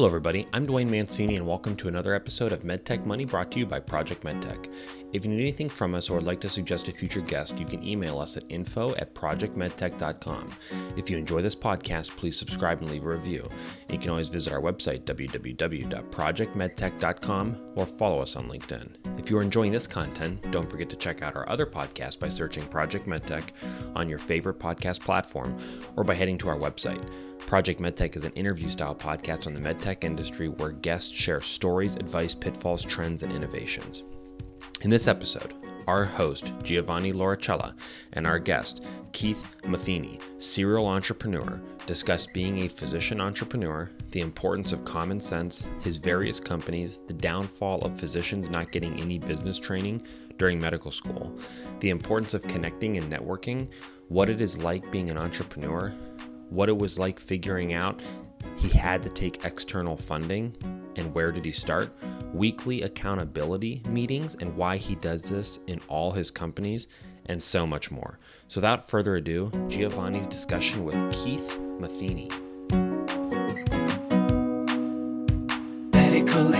Hello, everybody. I'm Dwayne Mancini, and welcome to another episode of MedTech Money brought to you by Project MedTech. If you need anything from us or would like to suggest a future guest, you can email us at info at projectmedtech.com. If you enjoy this podcast, please subscribe and leave a review. And you can always visit our website, www.projectmedtech.com, or follow us on LinkedIn. If you are enjoying this content, don't forget to check out our other podcasts by searching Project MedTech on your favorite podcast platform or by heading to our website. Project MedTech is an interview style podcast on the medtech industry where guests share stories, advice, pitfalls, trends, and innovations. In this episode, our host, Giovanni Lauricella, and our guest, Keith Matheny, serial entrepreneur, discuss being a physician entrepreneur, the importance of common sense, his various companies, the downfall of physicians not getting any business training during medical school, the importance of connecting and networking, what it is like being an entrepreneur, what it was like figuring out he had to take external funding and where did he start, weekly accountability meetings and why he does this in all his companies, and so much more. So, without further ado, Giovanni's discussion with Keith Matheny. Medical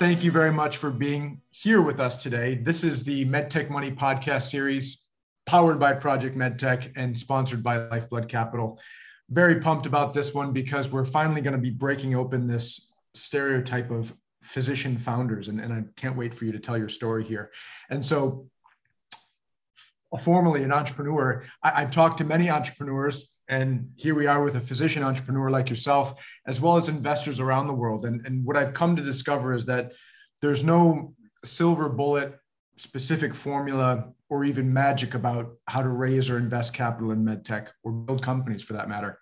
thank you very much for being here with us today. This is the MedTech Money podcast series powered by Project MedTech and sponsored by Lifeblood Capital. Very pumped about this one because we're finally going to be breaking open this stereotype of physician founders. And, and I can't wait for you to tell your story here. And so, formerly an entrepreneur, I, I've talked to many entrepreneurs and here we are with a physician entrepreneur like yourself, as well as investors around the world. And, and what I've come to discover is that there's no silver bullet specific formula or even magic about how to raise or invest capital in medtech or build companies for that matter.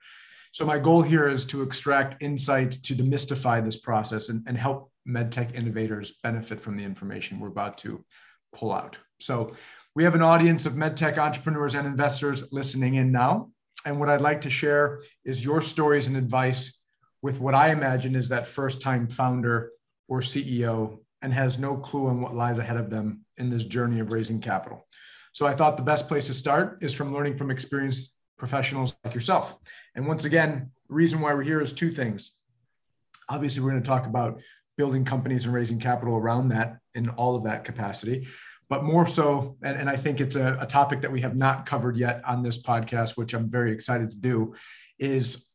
So my goal here is to extract insights to demystify this process and, and help medtech innovators benefit from the information we're about to pull out. So we have an audience of medtech entrepreneurs and investors listening in now. And what I'd like to share is your stories and advice with what I imagine is that first time founder or CEO and has no clue on what lies ahead of them in this journey of raising capital. So I thought the best place to start is from learning from experienced professionals like yourself. And once again, reason why we're here is two things. Obviously, we're going to talk about building companies and raising capital around that in all of that capacity but more so, and, and I think it's a, a topic that we have not covered yet on this podcast, which I'm very excited to do, is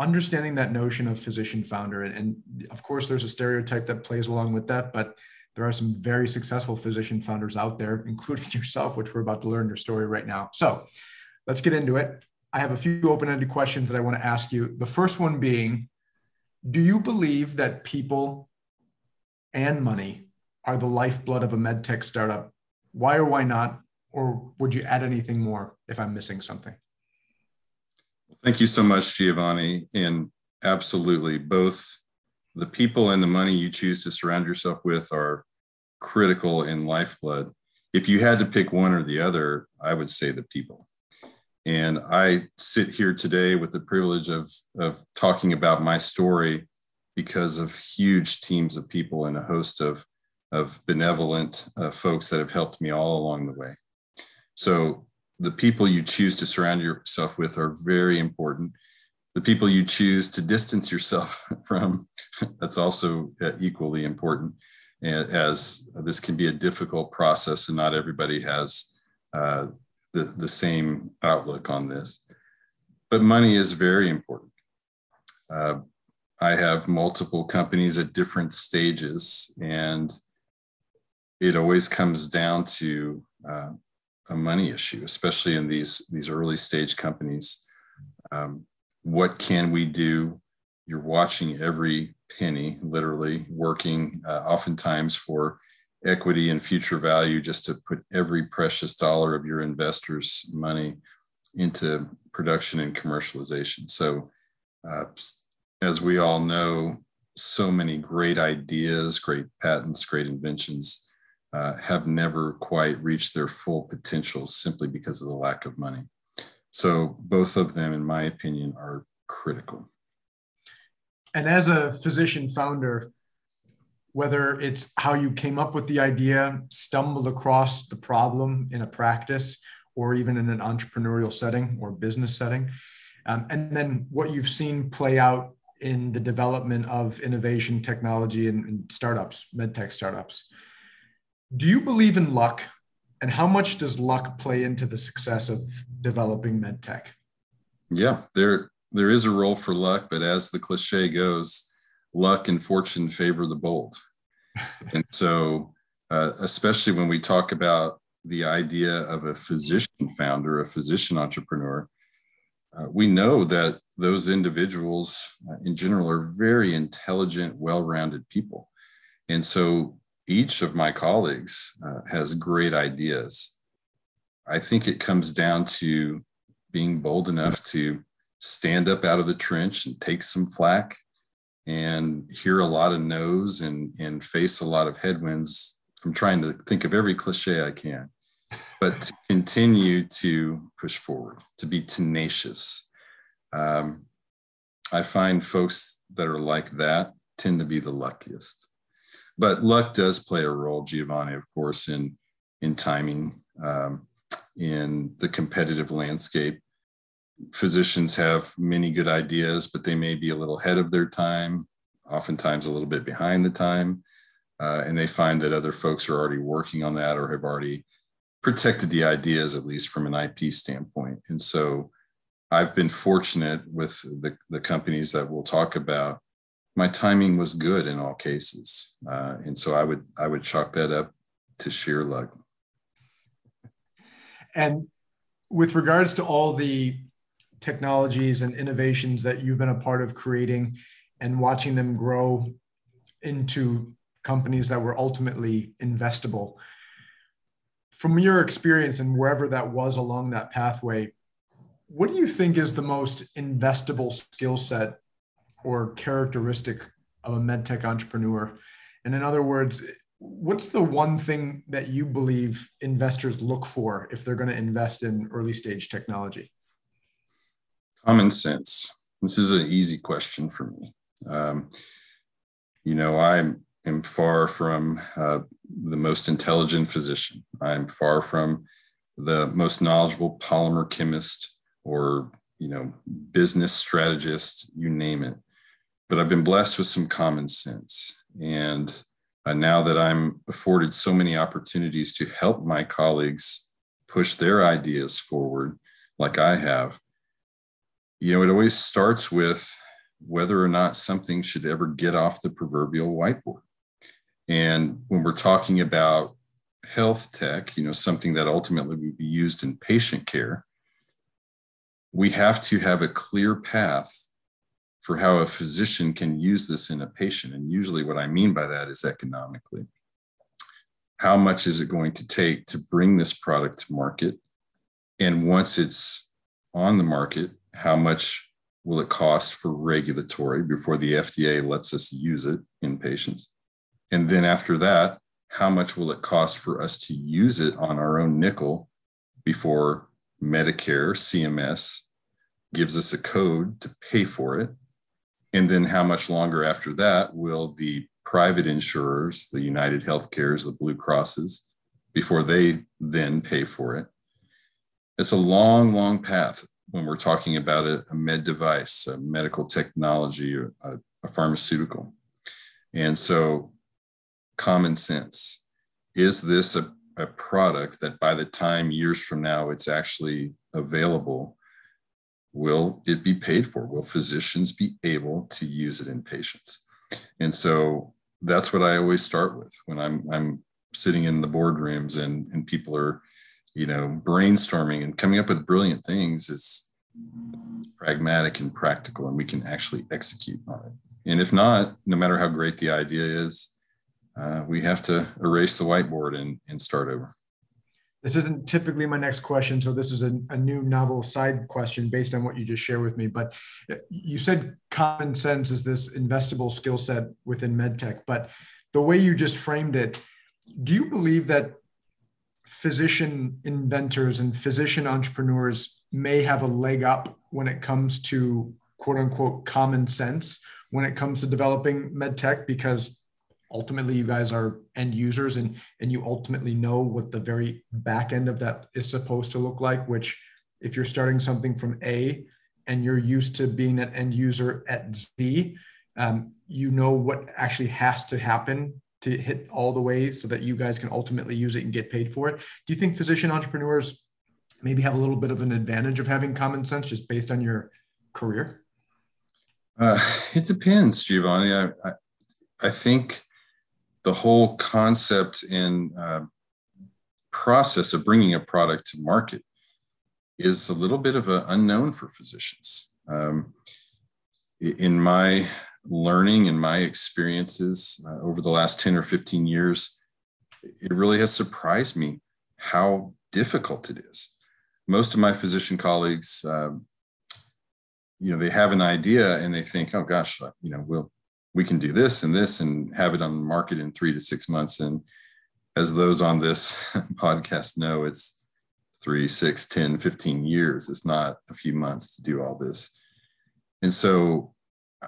understanding that notion of physician founder. And, and of course, there's a stereotype that plays along with that, but there are some very successful physician founders out there, including yourself, which we're about to learn your story right now. So let's get into it. I have a few open ended questions that I want to ask you. The first one being Do you believe that people and money are the lifeblood of a med tech startup? Why or why not? Or would you add anything more if I'm missing something? Thank you so much, Giovanni. And absolutely, both the people and the money you choose to surround yourself with are critical in lifeblood. If you had to pick one or the other, I would say the people. And I sit here today with the privilege of, of talking about my story because of huge teams of people and a host of of benevolent uh, folks that have helped me all along the way. So the people you choose to surround yourself with are very important. The people you choose to distance yourself from, that's also uh, equally important, as this can be a difficult process and not everybody has uh, the, the same outlook on this. But money is very important. Uh, I have multiple companies at different stages, and it always comes down to uh, a money issue, especially in these these early stage companies. Um, what can we do? You're watching every penny, literally working, uh, oftentimes for equity and future value, just to put every precious dollar of your investors' money into production and commercialization. So, uh, as we all know, so many great ideas, great patents, great inventions uh, have never quite reached their full potential simply because of the lack of money. So, both of them, in my opinion, are critical. And as a physician founder, whether it's how you came up with the idea, stumbled across the problem in a practice, or even in an entrepreneurial setting or business setting, um, and then what you've seen play out in the development of innovation, technology, and, and startups, medtech startups. Do you believe in luck? And how much does luck play into the success of developing medtech? Yeah, there there is a role for luck, but as the cliche goes, luck and fortune favor the bold. and so, uh, especially when we talk about the idea of a physician founder, a physician entrepreneur, uh, we know that those individuals uh, in general are very intelligent, well rounded people. And so each of my colleagues uh, has great ideas. I think it comes down to being bold enough to stand up out of the trench and take some flack and hear a lot of no's and, and face a lot of headwinds. I'm trying to think of every cliche I can, but to continue to push forward, to be tenacious. Um, I find folks that are like that tend to be the luckiest. But luck does play a role, Giovanni, of course, in in timing, um, in the competitive landscape. Physicians have many good ideas, but they may be a little ahead of their time, oftentimes a little bit behind the time. Uh, and they find that other folks are already working on that or have already protected the ideas, at least from an IP standpoint. And so I've been fortunate with the, the companies that we'll talk about. My timing was good in all cases, uh, and so I would I would chalk that up to sheer luck. And with regards to all the technologies and innovations that you've been a part of creating and watching them grow into companies that were ultimately investable, from your experience and wherever that was along that pathway, what do you think is the most investable skill set or characteristic of a medtech entrepreneur? And in other words, what's the one thing that you believe investors look for if they're going to invest in early stage technology? Common sense. This is an easy question for me. Um, you know, I am far from uh, the most intelligent physician. I'm far from the most knowledgeable polymer chemist or you know business strategist you name it but i've been blessed with some common sense. And uh, now that i'm afforded so many opportunities to help my colleagues push their ideas forward like i have you know it always starts with whether or not something should ever get off the proverbial whiteboard. And when we're talking about health tech you know something that ultimately would be used in patient care we have to have a clear path for how a physician can use this in a patient. And usually, what I mean by that is economically. How much is it going to take to bring this product to market? And once it's on the market, how much will it cost for regulatory before the FDA lets us use it in patients? And then after that, how much will it cost for us to use it on our own nickel before Medicare, CMS gives us a code to pay for it. And then how much longer after that will the private insurers, the United Healthcares, the Blue Crosses, before they then pay for it? It's a long, long path when we're talking about a, a med device, a medical technology, a, a pharmaceutical. And so, common sense is this a a product that by the time years from now it's actually available, will it be paid for? Will physicians be able to use it in patients? And so that's what I always start with when I'm I'm sitting in the boardrooms and and people are, you know, brainstorming and coming up with brilliant things. It's, it's pragmatic and practical, and we can actually execute on it. And if not, no matter how great the idea is, uh, we have to erase the whiteboard and, and start over. This isn't typically my next question, so this is a, a new novel side question based on what you just shared with me. But you said common sense is this investable skill set within medtech, but the way you just framed it, do you believe that physician inventors and physician entrepreneurs may have a leg up when it comes to quote unquote common sense when it comes to developing medtech because ultimately you guys are end users and and you ultimately know what the very back end of that is supposed to look like which if you're starting something from a and you're used to being an end user at z um, you know what actually has to happen to hit all the way so that you guys can ultimately use it and get paid for it. Do you think physician entrepreneurs maybe have a little bit of an advantage of having common sense just based on your career? Uh, it depends giovanni. I, I, I think the whole concept and uh, process of bringing a product to market is a little bit of an unknown for physicians. Um, in my learning and my experiences uh, over the last 10 or 15 years, it really has surprised me how difficult it is. Most of my physician colleagues, um, you know, they have an idea and they think, oh gosh, you know, we'll we can do this and this and have it on the market in three to six months. And as those on this podcast know, it's three, six, 10, 15 years. It's not a few months to do all this. And so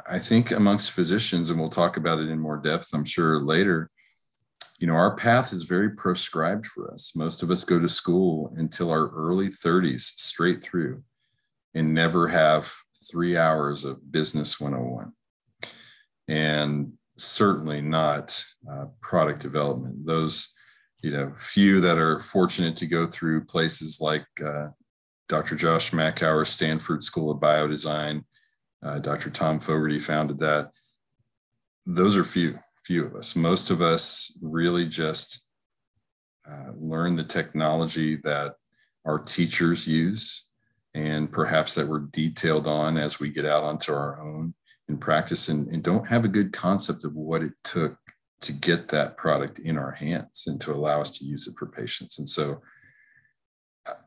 I think amongst physicians, and we'll talk about it in more depth, I'm sure later, you know, our path is very prescribed for us. Most of us go to school until our early 30s, straight through, and never have three hours of business 101 and certainly not uh, product development. Those, you know, few that are fortunate to go through places like uh, Dr. Josh Makower, Stanford School of Biodesign, uh, Dr. Tom Fogarty founded that. Those are few, few of us. Most of us really just uh, learn the technology that our teachers use and perhaps that we're detailed on as we get out onto our own in practice and, and don't have a good concept of what it took to get that product in our hands and to allow us to use it for patients. And so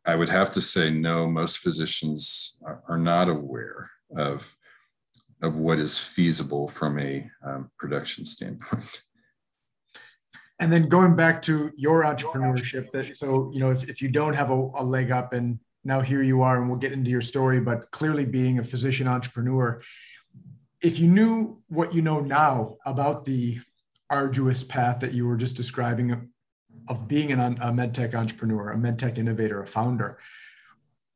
I would have to say, no, most physicians are, not aware of, of what is feasible from a um, production standpoint. And then going back to your entrepreneurship, that so you know, if, if you don't have a, a leg up, and now here you are, and we'll get into your story, but clearly being a physician entrepreneur, if you knew what you know now about the arduous path that you were just describing of being an, a medtech entrepreneur, a medtech innovator, a founder,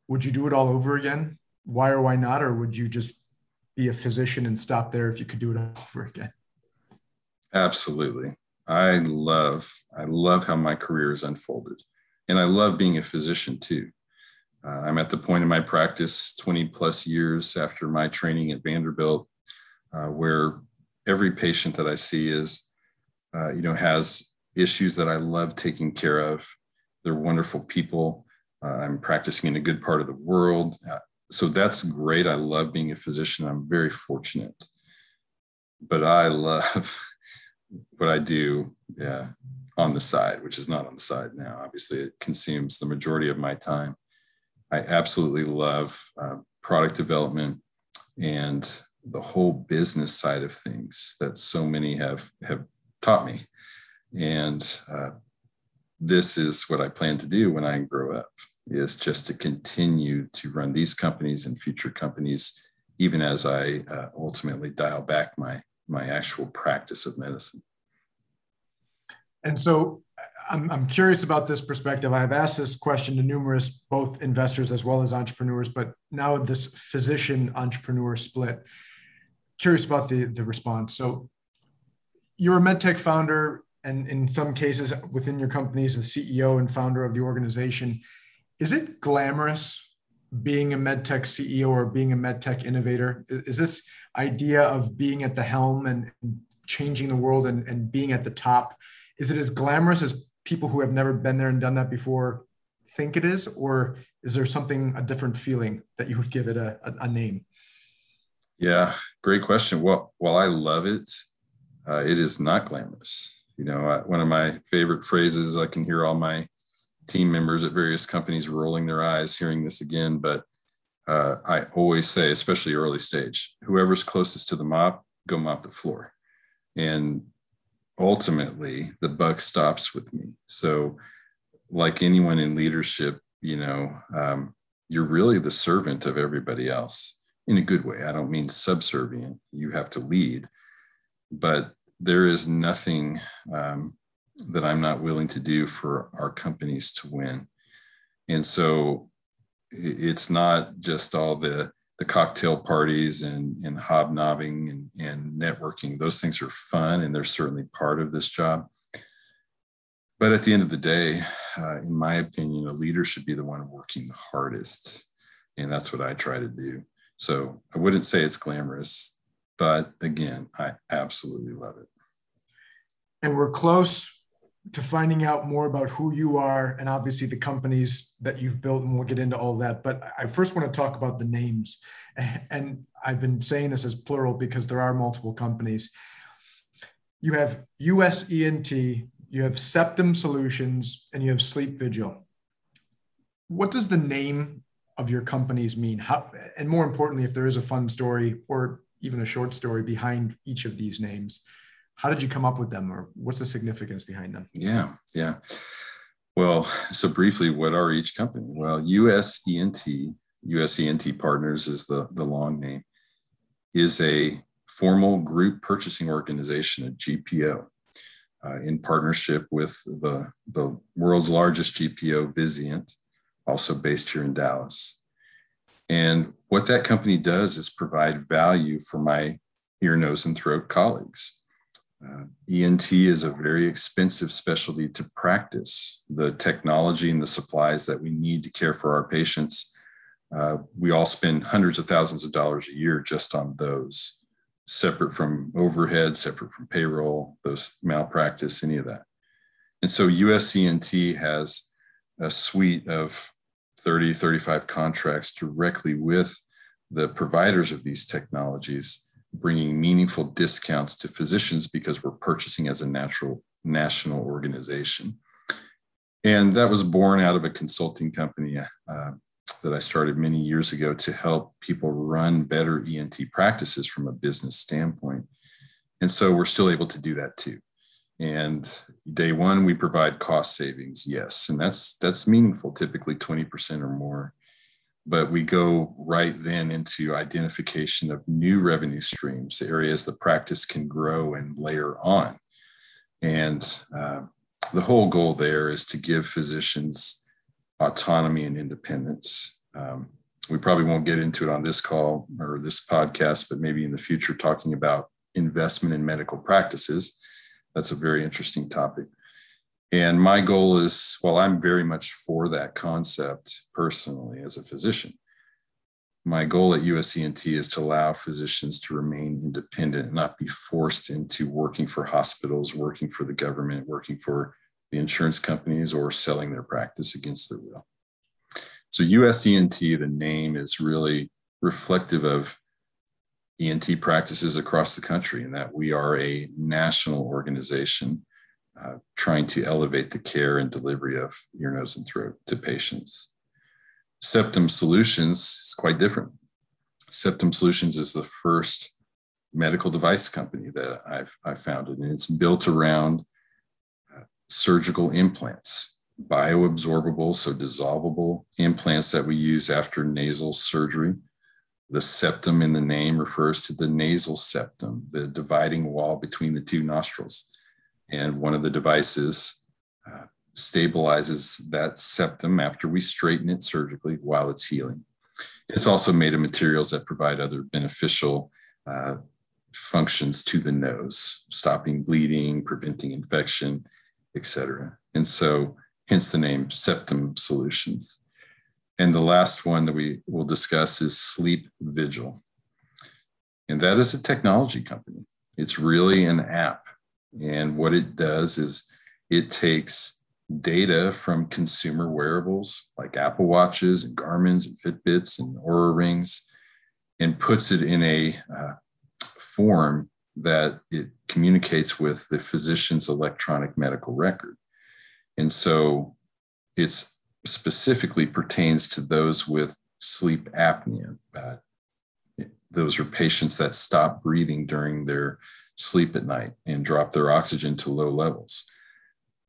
would you do it all over again? Why or why not? Or would you just be a physician and stop there if you could do it all over again? Absolutely. I love, I love how my career has unfolded. And I love being a physician too. Uh, I'm at the point in my practice 20 plus years after my training at Vanderbilt uh, where every patient that I see is, uh, you know, has issues that I love taking care of. They're wonderful people. Uh, I'm practicing in a good part of the world. Uh, so that's great. I love being a physician. I'm very fortunate. But I love what I do yeah, on the side, which is not on the side now. Obviously, it consumes the majority of my time. I absolutely love uh, product development and the whole business side of things that so many have have taught me. And uh, this is what i plan to do when i grow up is just to continue to run these companies and future companies even as i uh, ultimately dial back my my actual practice of medicine. And so I'm, I'm curious about this perspective. I've asked this question to numerous both investors as well as entrepreneurs, but now this physician entrepreneur split curious about the, the response. So you're a medtech founder, and in some cases within your companies, the CEO and founder of the organization. Is it glamorous being a medtech CEO or being a medtech innovator? Is this idea of being at the helm and changing the world and, and being at the top, is it as glamorous as people who have never been there and done that before think it is? Or is there something, a different feeling that you would give it a, a, a name? Yeah, great question. Well, while I love it, uh, it is not glamorous. You know, I, one of my favorite phrases, I can hear all my team members at various companies rolling their eyes hearing this again, but uh, I always say, especially early stage, whoever's closest to the mop, go mop the floor. And ultimately, the buck stops with me. So, like anyone in leadership, you know, um, you're really the servant of everybody else in a good way. I don't mean subservient. You have to lead, but there is nothing um, that I'm not willing to do for our companies to win. And so it's not just all the the cocktail parties and, and hobnobbing and, and networking. Those things are fun and they're certainly part of this job. But at the end of the day, uh, in my opinion, a leader should be the one working the hardest. And that's what I try to do. So I wouldn't say it's glamorous, but again, I absolutely love it. And we're close to finding out more about who you are and obviously the companies that you've built and we'll get into all that. But i first want to talk about the names. And i've been saying this as plural because there are multiple companies. You have us ent you have septum solutions and you have sleep vigil. What does the name of your companies mean? How and more importantly if there is a fun story or even a short story behind each of these names how did you come up with them or what's the significance behind them? Yeah yeah. Well so briefly what are each company? Well usent usent partners is the, the long name is a formal group purchasing organization a gpo uh, in partnership with the, the world's largest gpo vizient also based here in dallas and what that company does is provide value for my ear nose and throat colleagues uh, ENT is a very expensive specialty to practice. The technology and the supplies that we need to care for our patients, uh, we all spend hundreds of thousands of dollars a year just on those, separate from overhead, separate from payroll, those malpractice, any of that. And so USENT has a suite of 30, 35 contracts directly with the providers of these technologies bringing meaningful discounts to physicians because we're purchasing as a natural national organization. And that was born out of a consulting company uh, that I started many years ago to help people run better ENT practices from a business standpoint. And so we're still able to do that too. And day one, we provide cost savings, yes, and that's that's meaningful, typically 20% or more but we go right then into identification of new revenue streams, areas the practice can grow and layer on. And uh, the whole goal there is to give physicians autonomy and independence. Um, we probably won't get into it on this call or this podcast, but maybe in the future, talking about investment in medical practices. That's a very interesting topic. And my goal is, well, I'm very much for that concept personally as a physician. My goal at USENT is to allow physicians to remain independent not be forced into working for hospitals, working for the government, working for the insurance companies, or selling their practice against their will. So, USENT, the name is really reflective of ENT practices across the country, and that we are a national organization uh, trying to elevate the care and delivery of ear, nose, and throat to patients. Septum Solutions is quite different. Septum Solutions is the first medical device company that I've, I've founded, and it's built around uh, surgical implants, bioabsorbable, so dissolvable implants that we use after nasal surgery. The septum in the name refers to the nasal septum, the dividing wall between the two nostrils and one of the devices uh, stabilizes that septum after we straighten it surgically while it's healing. It's also made of materials that provide other beneficial uh, functions to the nose, stopping bleeding, preventing infection, etc. And so, hence the name Septum Solutions. And the last one that we will discuss is Sleep Vigil. And that is a technology company. It's really an app and what it does is it takes data from consumer wearables like Apple Watches and Garmin's and Fitbits and Oura Rings and puts it in a uh, form that it communicates with the physician's electronic medical record. And so it's specifically pertains to those with sleep apnea. Uh, those are patients that stop breathing during their sleep at night and drop their oxygen to low levels.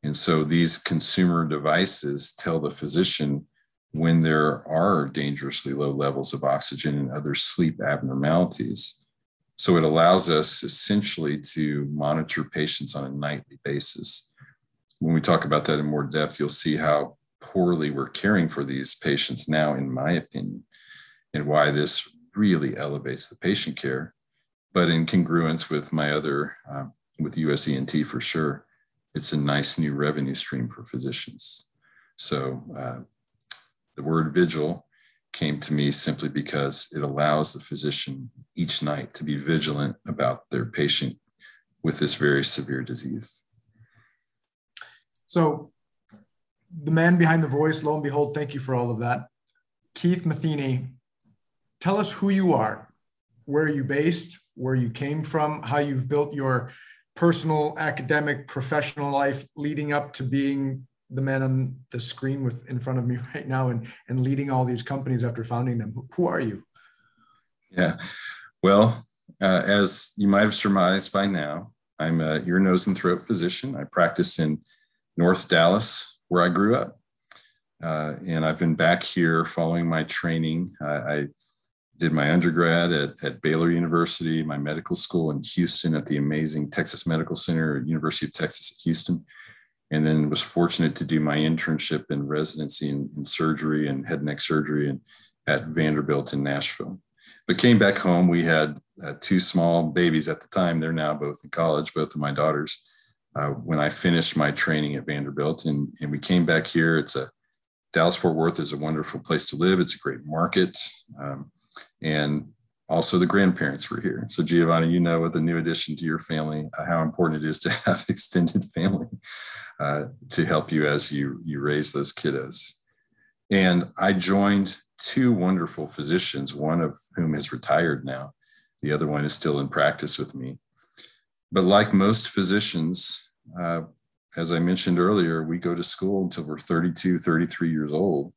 And so these consumer devices tell the physician when there are dangerously low levels of oxygen and other sleep abnormalities So it allows us essentially to monitor patients on a nightly basis. When we talk about that in more depth, you'll see how poorly we're caring for these patients now, in my opinion, and why this really elevates the patient care. But in congruence with my other, uh, with USENT for sure, it's a nice new revenue stream for physicians. So uh, the word vigil came to me simply because it allows the physician each night to be vigilant about their patient with this very severe disease. So, the man behind the voice, lo and behold, thank you for all of that. Keith Matheny, tell us who you are, where are you based, where you came from, how you've built your personal, academic, professional life leading up to being the man on the screen with in front of me right now and and leading all these companies after founding them. Who, are you? Yeah, well, uh, as you might have surmised by now, I'm a ear, nose, and throat physician. I practice in North Dallas, where I grew up, uh, and I've been back here following my training. I, I did my undergrad at, at Baylor University, my medical school in Houston at the amazing Texas Medical Center, University of Texas at Houston and then was fortunate to do my internship and residency in, in surgery and head and neck surgery and at Vanderbilt in Nashville. But came back home. We had uh, two small babies at the time. They're now both in college, both of my daughters. Uh, when I finished my training at Vanderbilt, and, and we came back here. It's a Dallas Fort Worth is a wonderful place to live. It's a great market, um, and also the grandparents were here. So Giovanni, you know, with the new addition to your family, uh, how important it is to have extended family uh, to help you as you you raise those kiddos. And I joined two wonderful physicians, one of whom is retired now, the other one is still in practice with me. But like most physicians, uh, as I mentioned earlier, we go to school until we're 32, 33 years old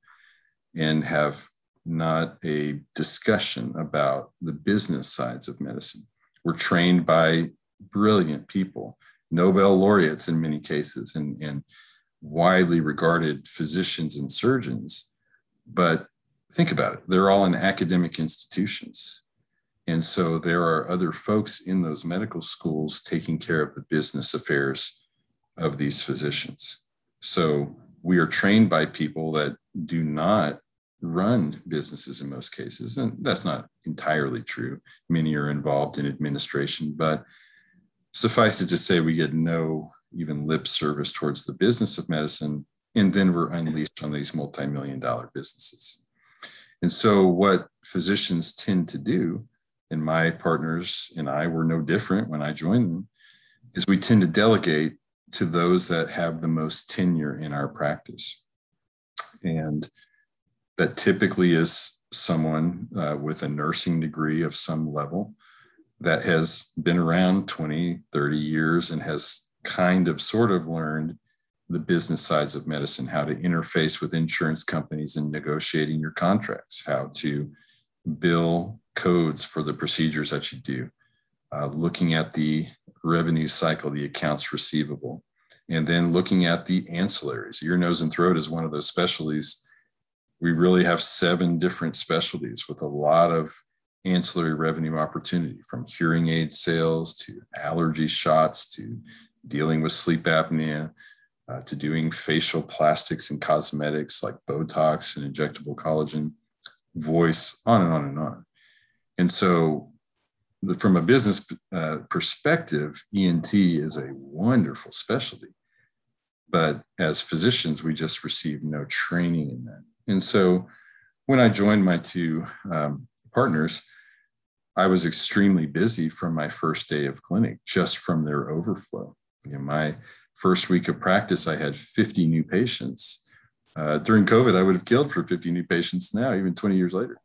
and have not a discussion about the business sides of medicine. We're trained by brilliant people, Nobel laureates in many cases, and, and widely regarded physicians and surgeons. But think about it, they're all in academic institutions. And so there are other folks in those medical schools taking care of the business affairs of these physicians. So we are trained by people that do not run businesses in most cases. And that's not entirely true. Many are involved in administration, but suffice it to say, we get no even lip service towards the business of medicine. And then we're unleashed on these multi million dollar businesses. And so, what physicians tend to do, and my partners and I were no different when I joined them, is we tend to delegate to those that have the most tenure in our practice. And that typically is someone uh, with a nursing degree of some level that has been around 20, 30 years and has kind of sort of learned the business sides of medicine, how to interface with insurance companies and negotiating your contracts, how to bill codes for the procedures that you do, uh, looking at the revenue cycle, the accounts receivable, and then looking at the ancillaries. Ear, nose, and throat is one of those specialties we really have seven different specialties with a lot of ancillary revenue opportunity from hearing aid sales to allergy shots to dealing with sleep apnea uh, to doing facial plastics and cosmetics like Botox and injectable collagen, voice, on and on and on. And so, the, from a business uh, perspective, ENT is a wonderful specialty. But as physicians, we just receive no training in that. And so when I joined my two um, partners, I was extremely busy from my first day of clinic, just from their overflow. You know, my first week of practice, I had 50 new patients. Uh, during COVID, I would have killed for 50 new patients now, even 20 years later.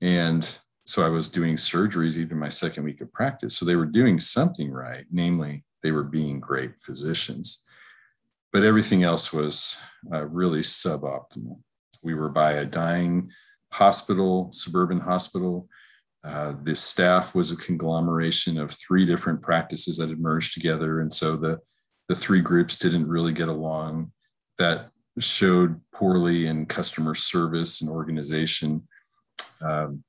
And so I was doing surgeries even my second week of practice. So they were doing something right, namely, they were being great physicians. But everything else was uh, really suboptimal. We were by a dying hospital, suburban hospital. Uh, the staff was a conglomeration of three different practices that had merged together. And so the, the three groups didn't really get along. That showed poorly in customer service and organization. Um,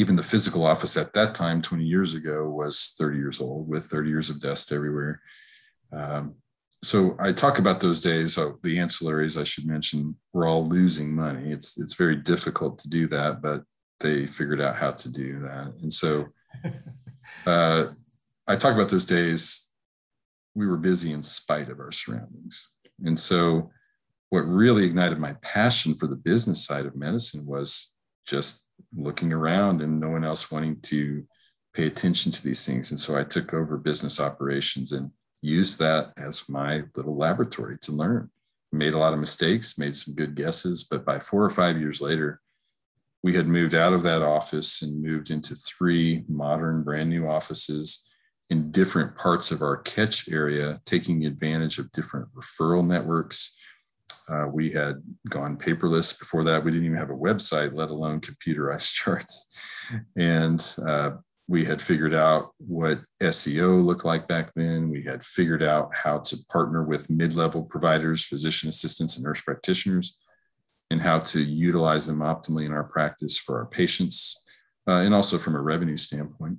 even the physical office at that time, 20 years ago, was 30 years old with 30 years of dust everywhere. Um, so I talk about those days. So the ancillaries I should mention were all losing money. It's it's very difficult to do that, but they figured out how to do that. And so uh, I talk about those days. We were busy in spite of our surroundings, and so what really ignited my passion for the business side of medicine was just looking around and no one else wanting to pay attention to these things. And so I took over business operations and used that as my little laboratory to learn. Made a lot of mistakes, made some good guesses, but by four or five years later, we had moved out of that office and moved into three modern, brand new offices in different parts of our catch area, taking advantage of different referral networks. Uh, we had gone paperless before that. We didn't even have a website, let alone computerized charts. And uh, we had figured out what SEO looked like back then. We had figured out how to partner with mid level providers, physician assistants, and nurse practitioners, and how to utilize them optimally in our practice for our patients, uh, and also from a revenue standpoint.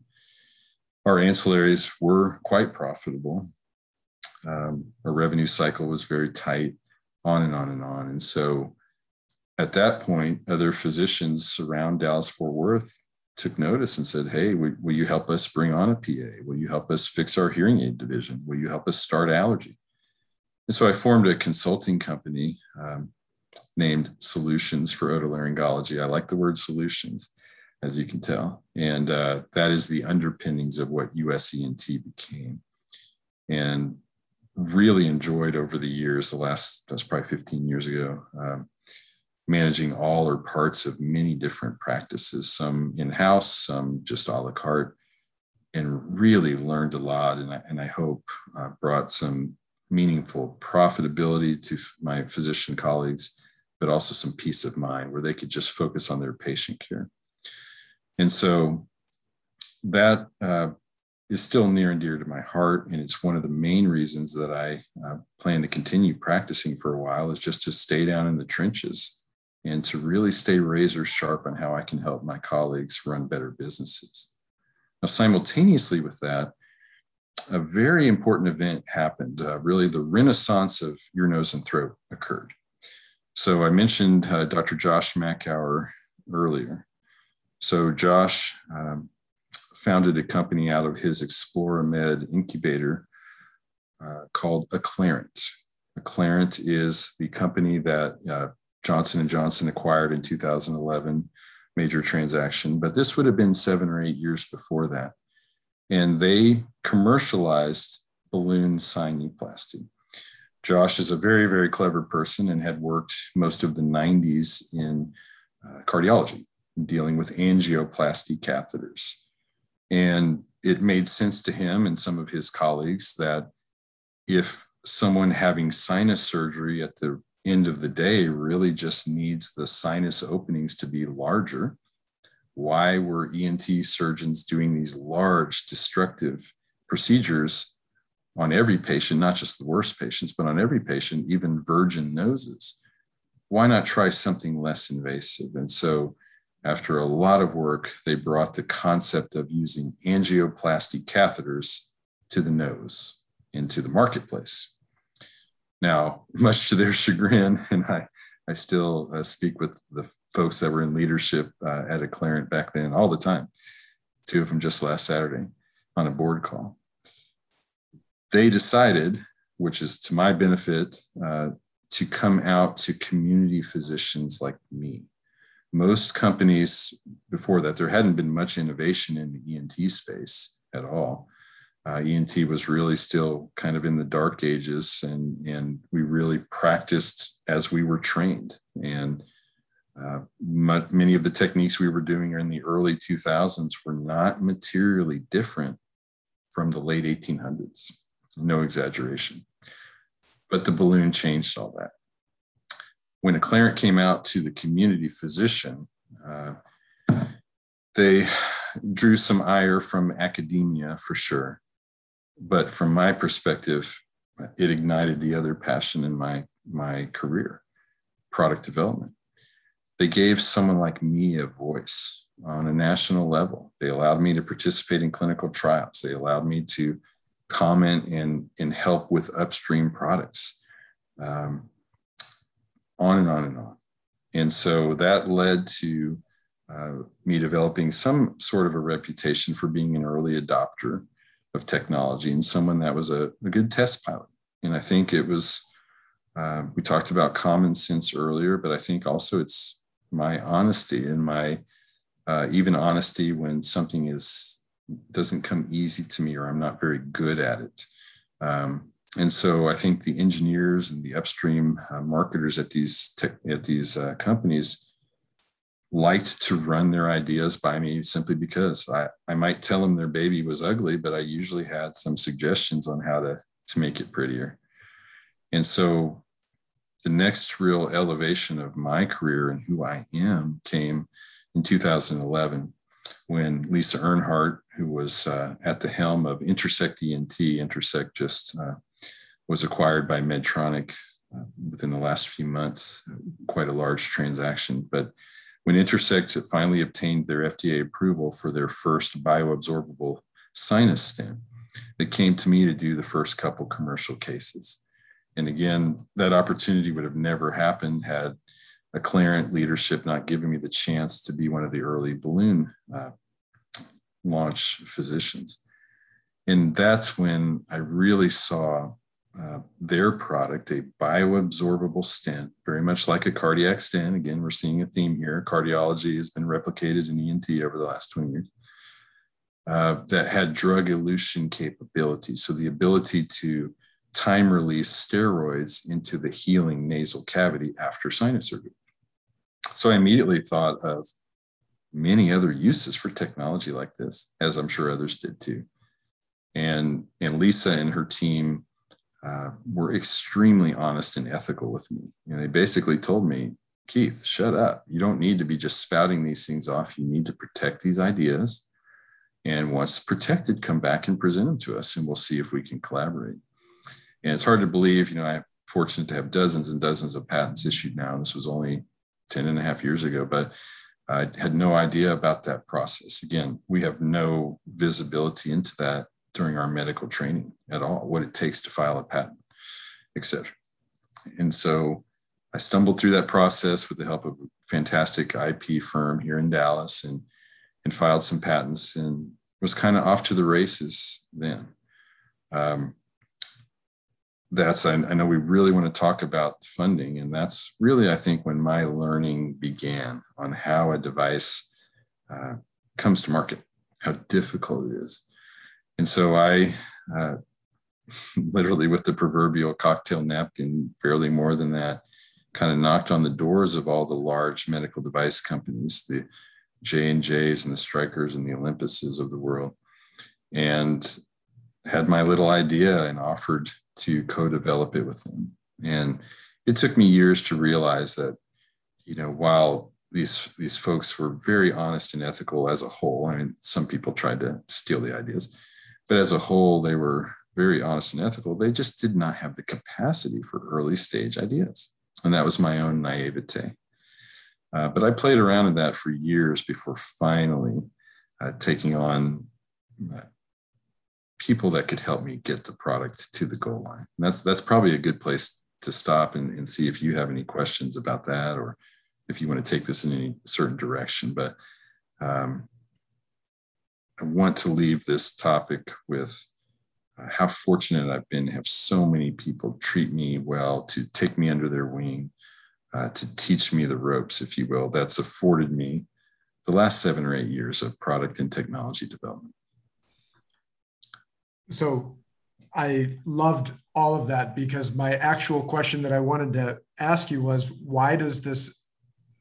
Our ancillaries were quite profitable. Um, our revenue cycle was very tight, on and on and on. And so at that point, other physicians around Dallas Fort Worth took notice and said, Hey, will, will, you help us bring on a PA? Will you help us fix our hearing aid division? Will you help us start allergy? And so I formed a consulting company um, named Solutions for Otolaryngology. I like the word solutions, as you can tell. And uh, that is the underpinnings of what USENT became. And really enjoyed over the years, the last, that's probably 15 years ago, um, managing all or parts of many different practices, some in house, some just a la carte, and really learned a lot. And I, and I hope uh, brought some meaningful profitability to my physician colleagues, but also some peace of mind where they could just focus on their patient care. And so that uh, is still near and dear to my heart. And it's one of the main reasons that I uh, plan to continue practicing for a while is just to stay down in the trenches and to really stay razor sharp on how I can help my colleagues run better businesses. Now, simultaneously with that, a very important event happened. Uh, really, the renaissance of ear, nose, and throat occurred. So, I mentioned uh, Dr. Josh Makower earlier. So, Josh um, founded a company out of his ExploraMed incubator uh, called Acclarent. Acclarent is the company that uh, Johnson & Johnson acquired in 2011, major transaction, but this would have been seven or eight years before that. And they commercialized balloon sinuplasty. Josh is a very, very clever person and had worked most of the 90s in uh, cardiology, dealing with angioplasty catheters. And it made sense to him and some of his colleagues that if someone having sinus surgery at the end of the day really just needs the sinus openings to be larger. Why were ENT surgeons doing these large destructive procedures on every patient, not just the worst patients, but on every patient, even virgin noses? Why not try something less invasive? And so, after a lot of work, they brought the concept of using angioplasty catheters to the nose into the marketplace. Now, much to their chagrin, and I, I still uh, speak with the folks that were in leadership uh, at Acclarent back then all the time, two of them just last Saturday on a board call. They decided, which is to my benefit, uh, to come out to community physicians like me. Most companies before that, there hadn't been much innovation in the ENT space at all uh, ENT was really still kind of in the dark ages, and and we really practiced as we were trained. And uh, many of the techniques we were doing in the early 2000s were not materially different from the late 1800s. No exaggeration. But the balloon changed all that. When Acclarent came out to the community physician, uh, they drew some ire from academia for sure but from my perspective, it ignited the other passion in my my career, product development. They gave someone like me a voice, on a national level. They allowed me to participate in clinical trials. They allowed me to comment and, and help with upstream products, um, on and on and on. And so that led to uh, me developing some sort of a reputation for being an early adopter of technology and someone that was a, a good test pilot. And I think it was, uh, we talked about common sense earlier, but I think also it's my honesty and my uh, even honesty when something is doesn't come easy to me or I'm not very good at it. Um, and so I think the engineers and the upstream uh, marketers at these tech, at these uh, companies liked to run their ideas by me simply because I, I might tell them their baby was ugly, but I usually had some suggestions on how to, to make it prettier. And so the next real elevation of my career and who I am came in 2011 when Lisa Earnhardt, who was uh, at the helm of Intersect ENT, Intersect just uh, was acquired by Medtronic uh, within the last few months, quite a large transaction. But when Intersect finally obtained their FDA approval for their first bioabsorbable sinus stent, it came to me to do the first couple commercial cases. And again, that opportunity would have never happened had Acclarent leadership not given me the chance to be one of the early balloon uh, launch physicians. And that's when I really saw uh, their product, a bioabsorbable stent, very much like a cardiac stent. Again, we're seeing a theme here. Cardiology has been replicated in ENT over the last 20 years. Uh, that had drug elution capability. So the ability to time release steroids into the healing nasal cavity after sinus surgery. So I immediately thought of many other uses for technology like this, as I'm sure others did too. And, and Lisa and her team uh, were extremely honest and ethical with me. Know, they basically told me, Keith, shut up. You don't need to be just spouting these things off. You need to protect these ideas. And once protected, come back and present them to us, and we'll see if we can collaborate. And it's hard to believe, you know, I'm fortunate to have dozens and dozens of patents issued now. This was only 10 and a half years ago, but I had no idea about that process. Again, we have no visibility into that during our medical training at all, what it takes to file a patent, etc. And so I stumbled through that process with the help of a fantastic IP firm here in Dallas and, and filed some patents and was kind of off to the races then. Um, that's I, I, know we really want to talk about funding and that's really i think when my learning began on how a device uh, comes to market how difficult it is and so i uh, literally with the proverbial cocktail napkin barely more than that kind of knocked on the doors of all the large medical device companies the j and j's and the Strykers and the olympuses of the world and had my little idea and offered to co-develop it with them. And it took me years to realize that, you know, while these these folks were very honest and ethical as a whole, I mean, some people tried to steal the ideas, but as a whole, they were very honest and ethical. They just did not have the capacity for early stage ideas, and that was my own naivete. Uh, but I played around in that for years before finally uh, taking on uh, people that could help me get the product to the goal line. And that's that's probably a good place to stop and, and see if you have any questions about that or if you want to take this in any certain direction. But um, I want to leave this topic with uh, how fortunate I've been to have so many people treat me well, to take me under their wing, uh, to teach me the ropes, if you will. That's afforded me the last seven or eight years of product and technology development so I loved all of that because my actual question that I wanted to ask you was why does this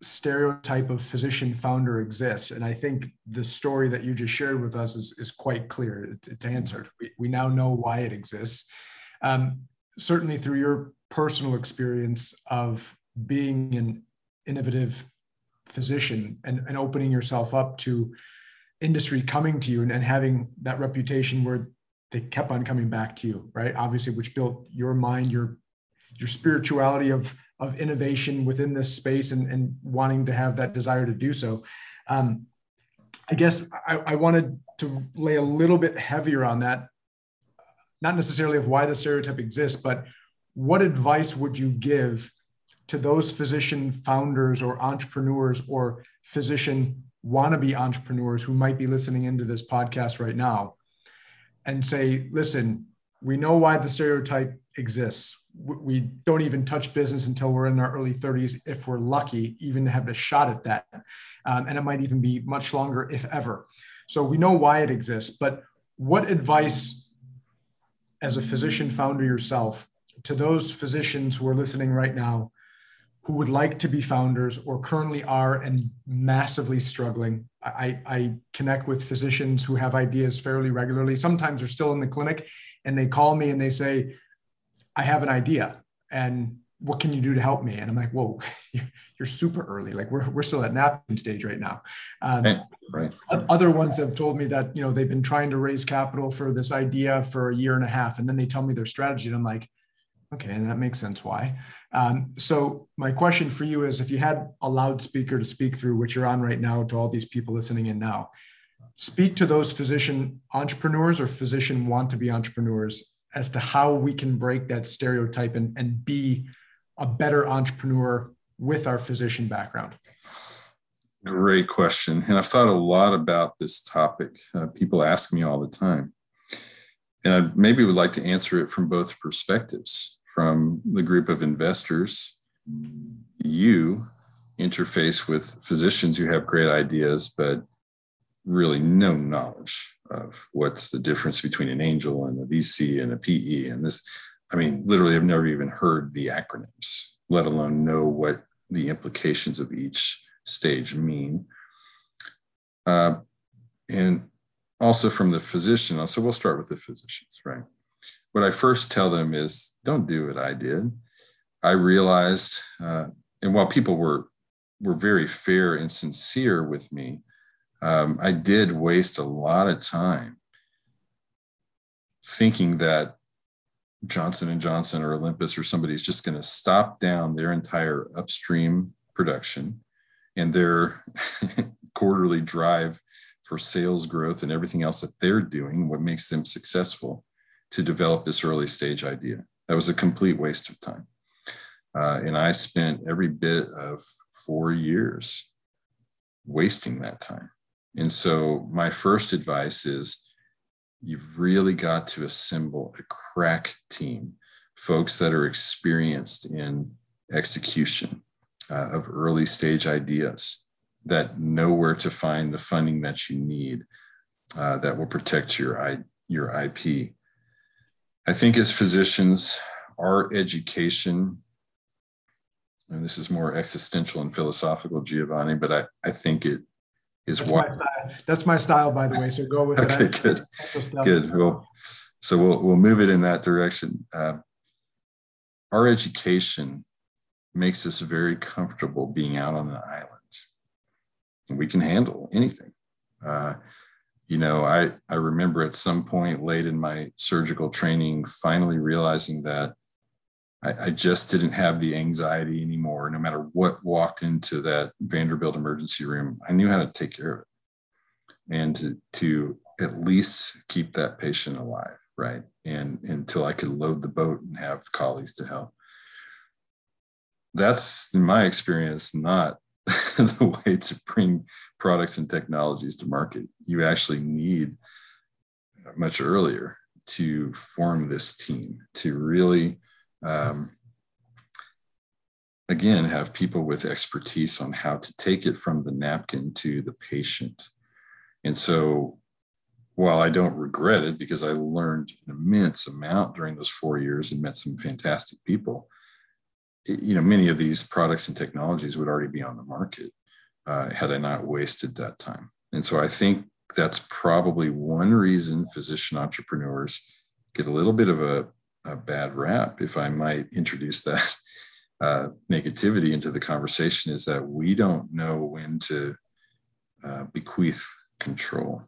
stereotype of physician founder exists. And I think the story that you just shared with us is, is quite clear. It, it's answered. We, we now know why it exists. Um, certainly through your personal experience of being an innovative physician and, and opening yourself up to industry coming to you and, and having that reputation where they kept on coming back to you, right? Obviously, which built your mind, your your spirituality of of innovation within this space and, and wanting to have that desire to do so. Um, I guess I, I wanted to lay a little bit heavier on that, not necessarily of why the stereotype exists, but what advice would you give to those physician founders or entrepreneurs or physician wannabe entrepreneurs who might be listening into this podcast right now and say, listen, we know why the stereotype exists. We don't even touch business until we're in our early 30s, if we're lucky, even to have a shot at that. Um, and it might even be much longer, if ever. So we know why it exists. But what advice, as a physician founder yourself, to those physicians who are listening right now who would like to be founders or currently are and massively struggling. I, I connect with physicians who have ideas fairly regularly. Sometimes they're still in the clinic and they call me and they say, I have an idea and what can you do to help me? And I'm like, whoa, you're super early. Like we're, we're still at napkin stage right now. Um, right, right. Other ones have told me that, you know, they've been trying to raise capital for this idea for a year and a half. And then they tell me their strategy. And I'm like, okay, and that makes sense why. Um, so my question for you is if you had a loudspeaker to speak through, which you're on right now to all these people listening in now, speak to those physician entrepreneurs or physician want to be entrepreneurs as to how we can break that stereotype and, and be a better entrepreneur with our physician background. Great question. And I've thought a lot about this topic. Uh, people ask me all the time. And I maybe would like to answer it from both perspectives from the group of investors. You interface with physicians who have great ideas, but really no knowledge of what's the difference between an angel and a VC and a PE. And this, I mean, literally, I've never even heard the acronyms, let alone know what the implications of each stage mean. Uh, and also from the physician, so we'll start with the physicians, right? what I first tell them is don't do what I did. I realized, uh, and while people were were very fair and sincere with me, um, I did waste a lot of time thinking that Johnson and Johnson or Olympus or somebody is just going to stop down their entire upstream production and their quarterly drive for sales growth and everything else that they're doing, what makes them successful to develop this early stage idea. That was a complete waste of time. Uh, and I spent every bit of four years wasting that time. And so, my first advice is you've really got to assemble a crack team, folks that are experienced in execution uh, of early stage ideas, that know where to find the funding that you need, uh, that will protect your, your IP. I think as physicians, our education, and this is more existential and philosophical, Giovanni, but I, I think it is that's what my that's my style, by the way. So go with okay, that. good, good. Well, so we'll we'll move it in that direction. Uh, our education makes us very comfortable being out on an island, and we can handle anything. Uh, you know, I, I remember at some point late in my surgical training, finally realizing that I, I, just didn't have the anxiety anymore. No matter what walked into that Vanderbilt emergency room, I knew how to take care of it and to, to at least keep that patient alive, right? And until I could load the boat and have colleagues to help. That's, in my experience, not the way to bring products and technologies to market. You actually need much earlier to form this team to really, um, again, have people with expertise on how to take it from the napkin to the patient. And so, while I don't regret it because I learned an immense amount during those four years and met some fantastic people, you know, many of these products and technologies would already be on the market uh, had I not wasted that time. And so I think that's probably one reason physician entrepreneurs get a little bit of a, a bad rap, if I might introduce that uh, negativity into the conversation, is that we don't know when to uh, bequeath control.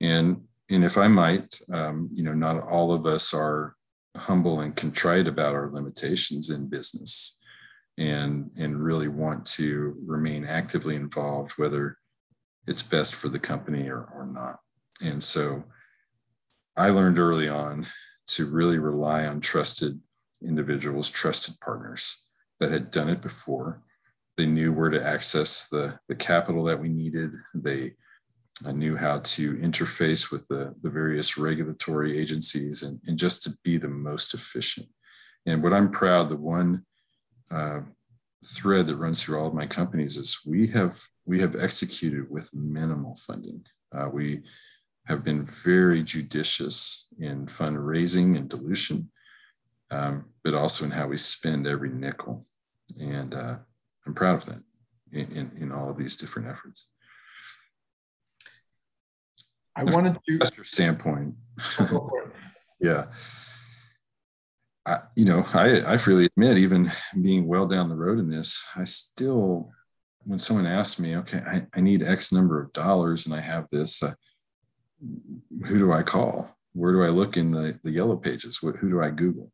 And and if I might, um, you know, not all of us are humble and contrite about our limitations in business and and really want to remain actively involved whether it's best for the company or, or not. And so I learned early on to really rely on trusted individuals, trusted partners that had done it before. They knew where to access the, the capital that we needed. They I knew how to interface with the, the various regulatory agencies and, and just to be the most efficient. And what I'm proud, the one uh, thread that runs through all of my companies is we have we have executed with minimal funding. Uh, we have been very judicious in fundraising and dilution, um, but also in how we spend every nickel. And uh, I'm proud of that in, in, in all of these different efforts. I wanted to investor standpoint. yeah. I, you know, I, I freely admit, even being well down the road in this, I still, when someone asks me, okay, I, I need X number of dollars and I have this, uh, who do I call? Where do I look in the, the yellow pages? What, who do I Google?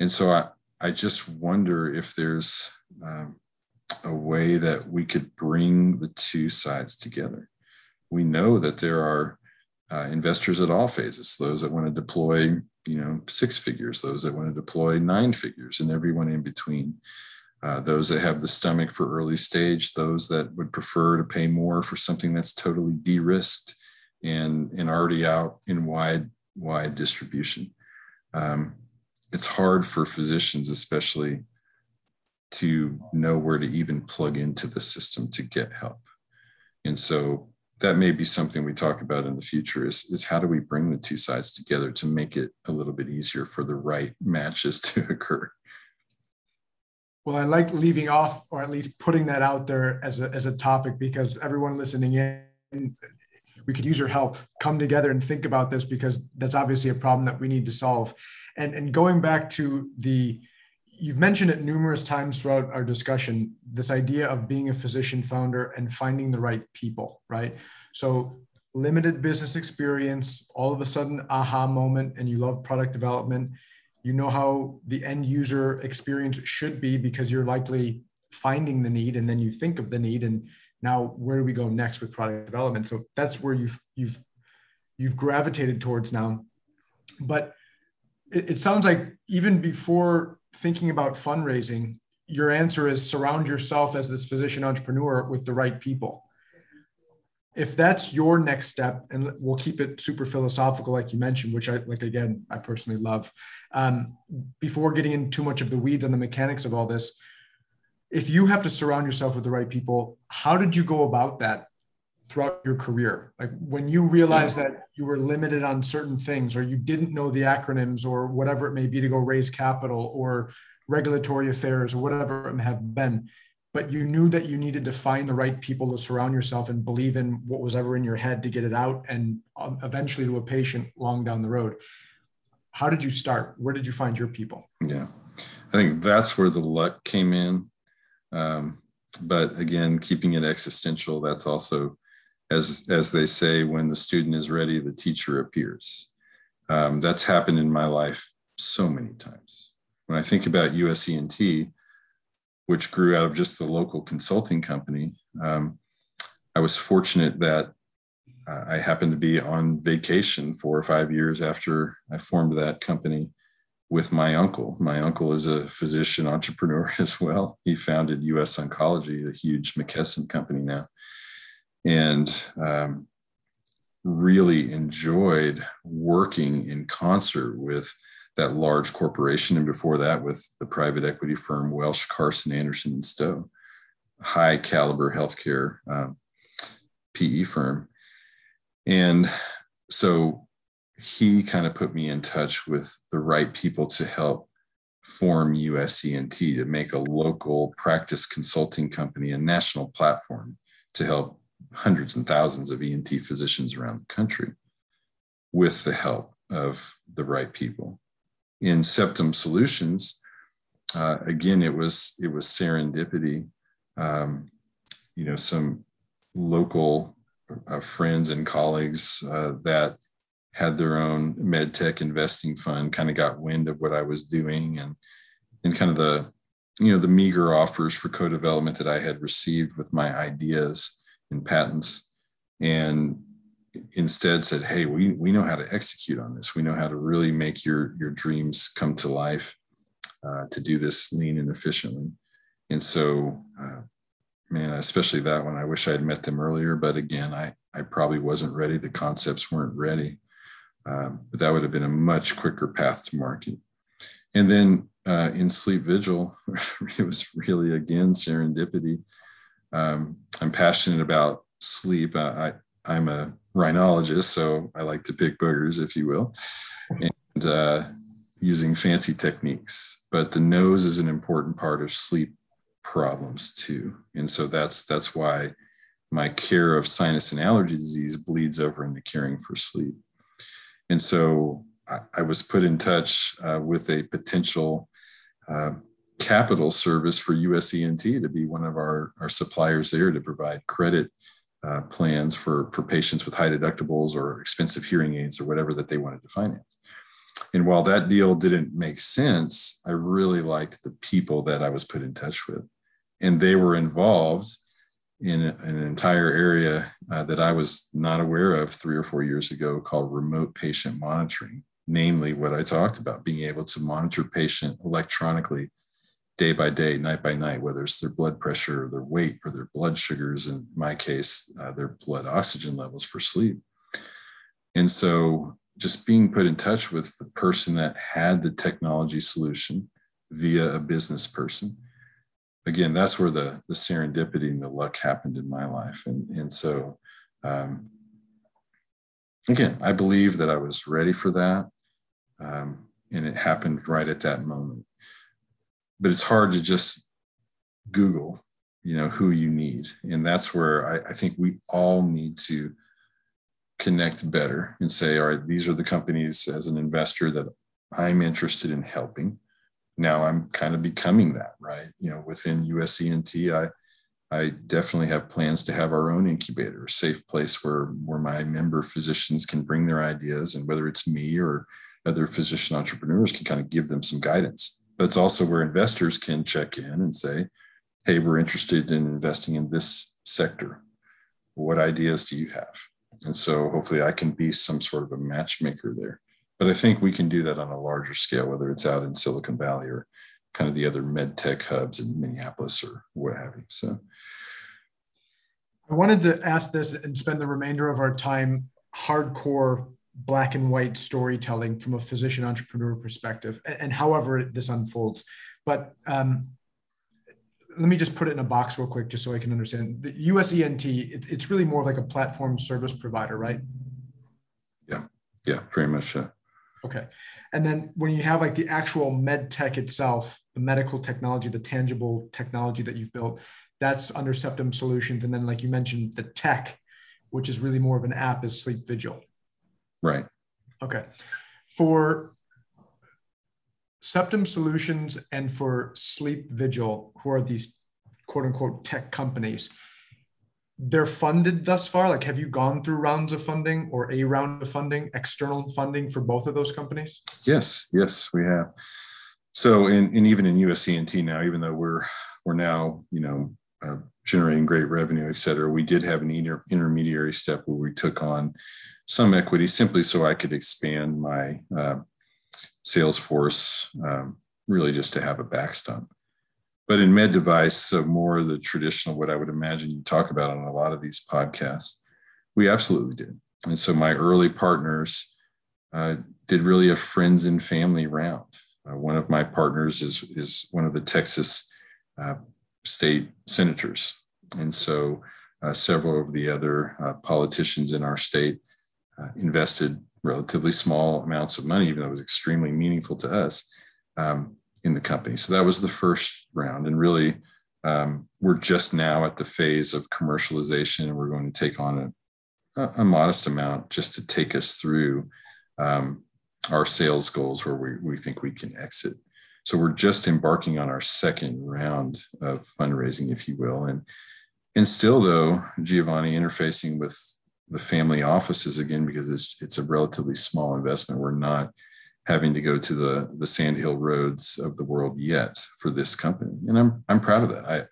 And so I, I just wonder if there's um, a way that we could bring the two sides together we know that there are uh, investors at all phases those that want to deploy you know six figures those that want to deploy nine figures and everyone in between uh, those that have the stomach for early stage those that would prefer to pay more for something that's totally de-risked and and already out in wide wide distribution. Um, it's hard for physicians especially to know where to even plug into the system to get help. And so that may be something we talk about in the future is, is how do we bring the two sides together to make it a little bit easier for the right matches to occur? Well i like leaving off or at least putting that out there as a, as a topic because everyone listening in we could use your help come together and think about this because that's obviously a problem that we need to solve. And and going back to the you've mentioned it numerous times throughout our discussion this idea of being a physician founder and finding the right people right? So limited business experience all of a sudden aha moment and you love product development. You know how the end user experience should be because you're likely finding the need and then you think of the need and now where do we go next with product development so that's where you've you've you've gravitated towards now but it, it sounds like even before thinking about fundraising, your answer is surround yourself as this physician entrepreneur with the right people. If that's your next step, and we'll keep it super philosophical, like you mentioned, which I like again, I personally love. Um, before getting into too much of the weeds and the mechanics of all this, if you have to surround yourself with the right people, how did you go about that throughout your career? Like when you realized that you were limited on certain things, or you didn't know the acronyms, or whatever it may be to go raise capital, or regulatory affairs, or whatever it may have been, but you knew that you needed to find the right people to surround yourself and believe in what was ever in your head to get it out and um, eventually to a patient long down the road. How did you start? Where did you find your people? Yeah, I think that's where the luck came in. Um, but again, keeping it existential, that's also as as they say, when the student is ready, the teacher appears. Um, that's happened in my life so many times. When I think about USENT, which grew out of just the local consulting company, um, I was fortunate that uh, I happened to be on vacation four or five years after I formed that company with my uncle. My uncle is a physician entrepreneur as well. He founded US Oncology, a huge McKesson company now and um, really enjoyed working in concert with that large corporation and before that with the private equity firm welsh carson anderson and stowe high caliber healthcare um, pe firm and so he kind of put me in touch with the right people to help form usent to make a local practice consulting company a national platform to help hundreds and thousands of ENT physicians around the country with the help of the right people. In Septum Solutions, uh, again, it was it was serendipity. Um, you know, some local uh, friends and colleagues uh, that had their own med tech investing fund kind of got wind of what I was doing and and kind of the you know the meager offers for co-development that I had received with my ideas and patents and instead said, Hey, we, we know how to execute on this. We know how to really make your, your dreams come to life uh, to do this lean and efficiently. And so, uh, man, especially that one, I wish I had met them earlier, but again, I, I probably wasn't ready. The concepts weren't ready. Um, but that would have been a much quicker path to market. And then uh, in Sleep Vigil, it was really, again, serendipity. Um, I'm passionate about sleep. I, I, am a rhinologist, so I like to pick boogers, if you will, and uh, using fancy techniques. But the nose is an important part of sleep problems too, and so that's that's why my care of sinus and allergy disease bleeds over into caring for sleep. And so I, I was put in touch uh, with a potential uh, capital service for USENT to be one of our, our suppliers there to provide credit uh, plans for, for patients with high deductibles or expensive hearing aids or whatever that they wanted to finance. And while that deal didn't make sense, I really liked the people that I was put in touch with. And they were involved in an entire area uh, that I was not aware of three or four years ago called remote patient monitoring, namely what I talked about being able to monitor patient electronically day by day, night by night, whether it's their blood pressure or their weight or their blood sugars, in my case, uh, their blood oxygen levels for sleep. And so just being put in touch with the person that had the technology solution via a business person again, that's where the the serendipity and the luck happened in my life, and and so um, again, I believe that I was ready for that, um, and it happened right at that moment. But it's hard to just Google, you know, who you need, and that's where I, I think we all need to connect better and say, all right, these are the companies as an investor that I'm interested in helping now I'm kind of becoming that, right? You know, within USENT, I I definitely have plans to have our own incubator, a safe place where where my member physicians can bring their ideas, and whether it's me or other physician entrepreneurs can kind of give them some guidance. But it's also where investors can check in and say, "Hey, we're interested in investing in this sector. What ideas do you have?" And so hopefully I can be some sort of a matchmaker there but I think we can do that on a larger scale, whether it's out in Silicon Valley or kind of the other med tech hubs in Minneapolis or what have you. So I wanted to ask this and spend the remainder of our time hardcore black and white storytelling from a physician entrepreneur perspective and, and however this unfolds. But um, let me just put it in a box real quick, just so I can understand. The USENT, it, it's really more like a platform service provider, right? Yeah, yeah, pretty much. Yeah. Okay. And then when you have like the actual med tech itself, the medical technology, the tangible technology that you've built, that's under Septum Solutions. And then, like you mentioned, the tech, which is really more of an app, is Sleep Vigil. Right. Okay. For Septum Solutions and for Sleep Vigil, who are these quote unquote tech companies, they're funded thus far? Like, have you gone through rounds of funding or a round of funding, external funding for both of those companies? Yes, yes, we have. So, and even in USENT now, even though we're we're now you know uh, generating great revenue, et cetera, we did have an inter- intermediary step where we took on some equity simply so I could expand my uh, sales force, um, really just to have a backstop. But in med device, so more the traditional, what I would imagine you talk about on a lot of these podcasts, we absolutely did. And so my early partners uh, did really a friends and family round. Uh, one of my partners is, is one of the Texas uh, state senators. And so uh, several of the other uh, politicians in our state uh, invested relatively small amounts of money, even though it was extremely meaningful to us. Um, in the company. So that was the first round. And really, um, we're just now at the phase of commercialization, and we're going to take on a, a modest amount just to take us through um, our sales goals where we, we think we can exit. So we're just embarking on our second round of fundraising, if you will. And, and still, though, Giovanni interfacing with the family offices again, because it's, it's a relatively small investment. We're not having to go to the the sand hill roads of the world yet for this company and i'm i'm proud of that i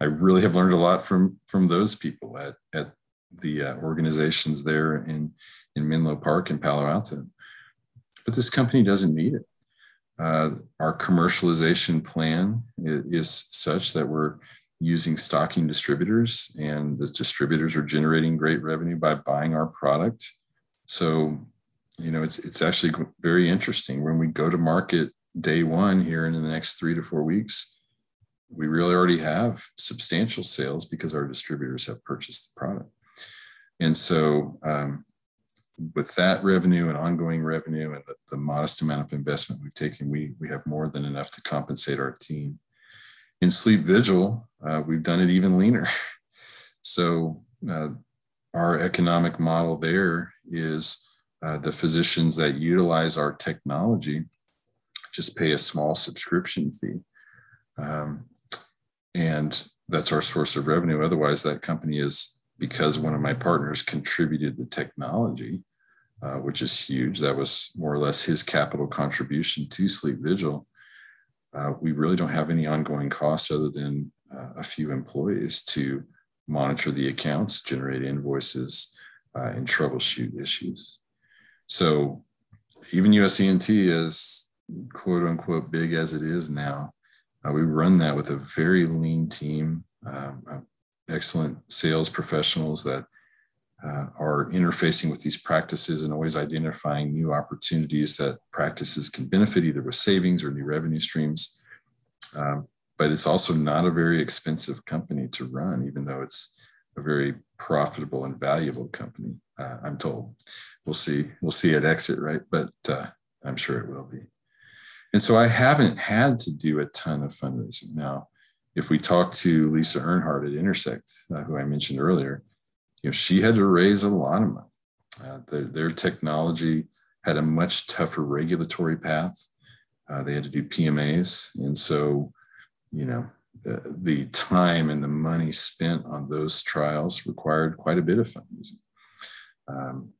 I really have learned a lot from from those people at at the uh, organizations there in in Menlo Park and Palo Alto. But this company doesn't need it. Uh, our commercialization plan is such that we're using stocking distributors, and the distributors are generating great revenue by buying our product. So, you know, it's it's actually very interesting when we go to market day one here in the next three to four weeks. We really already have substantial sales because our distributors have purchased the product. And so, um, with that revenue and ongoing revenue and the, the, modest amount of investment we've taken, we, we have more than enough to compensate our team. In Sleep Vigil, uh, we've done it even leaner. so, uh, our economic model there is uh, the physicians that utilize our technology just pay a small subscription fee. Um, and that's our source of revenue. Otherwise, that company is because one of my partners contributed the technology, uh, which is huge. That was more or less his capital contribution to Sleep Vigil. Uh, we really don't have any ongoing costs other than uh, a few employees to monitor the accounts, generate invoices, uh, and troubleshoot issues. So even USENT is quote unquote big as it is now. Uh, we run that with a very lean team, um, excellent sales professionals that uh, are interfacing with these practices and always identifying new opportunities that practices can benefit either with savings or new revenue streams. Um, but it's also not a very expensive company to run, even though it's a very profitable and valuable company. Uh, I'm told. We'll see. We'll see at exit, right? But uh, I'm sure it will be. And so I haven't had to do a ton of fundraising. Now, if we talk to Lisa Earnhardt at Intersect, uh, who I mentioned earlier, you know, she had to raise a lot of money. Uh, their, their, technology had a much tougher regulatory path. Uh, they had to do PMAs. And so, you know, the, the, time and the money spent on those trials required quite a bit of fundraising. Um,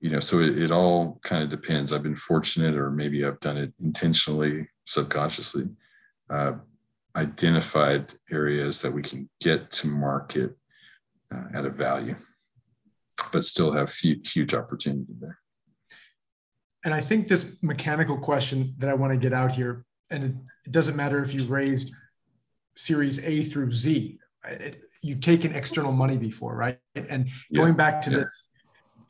you know, so it, it all kind of depends. I've been fortunate, or maybe I've done it intentionally, subconsciously, uh, identified areas that we can get to market uh, at a value, but still have huge, huge opportunity there. And I think this mechanical question that I want to get out here, and it, it doesn't matter if you raised Series A through Z, it, you've taken external money before, right? And going yeah. back to yeah. this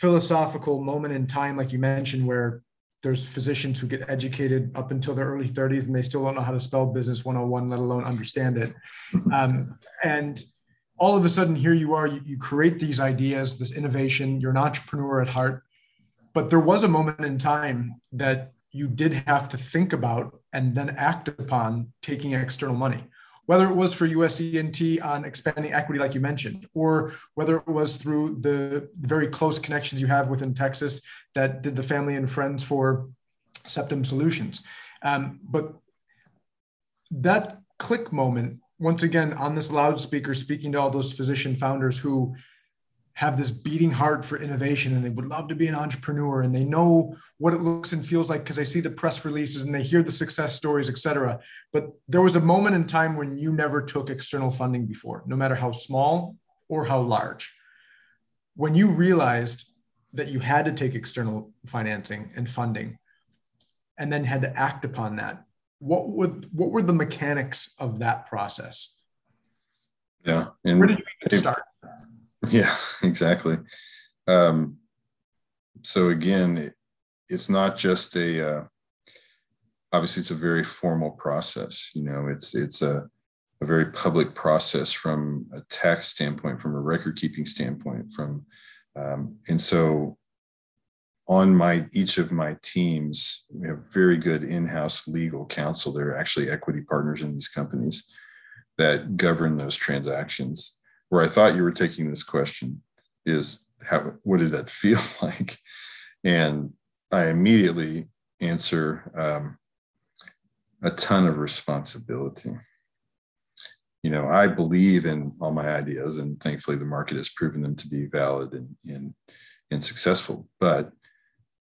philosophical moment in time, like you mentioned, where there's physicians who get educated up until their early 30s and they still don't know how to spell business 101, let alone understand it. Um, and all of a sudden, here you are, you, you create these ideas, this innovation, you're an entrepreneur at heart. But there was a moment in time that you did have to think about and then act upon taking external money whether it was for USENT on expanding equity, like you mentioned, or whether it was through the very close connections you have within Texas that did the family and friends for Septum Solutions. Um, but that click moment, once again, on this loudspeaker, speaking to all those physician founders who have this beating heart for innovation and they would love to be an entrepreneur and they know what it looks and feels like because they see the press releases and they hear the success stories etc but there was a moment in time when you never took external funding before no matter how small or how large. When you realized that you had to take external financing and funding and then had to act upon that what would what were the mechanics of that process? Yeah and where did you start Yeah, exactly. Um, so again, it, it's not just a. Uh, obviously, it's a very formal process. You know, it's it's a a very public process from a tax standpoint, from a record keeping standpoint, from um, and so on my each of my teams, we have very good in-house legal counsel. They're actually equity partners in these companies that govern those transactions where I thought you were taking this question is how what did that feel like? And I immediately answer um, a ton of responsibility. You know, I believe in all my ideas, and thankfully the market has proven them to be valid and, and, and successful. But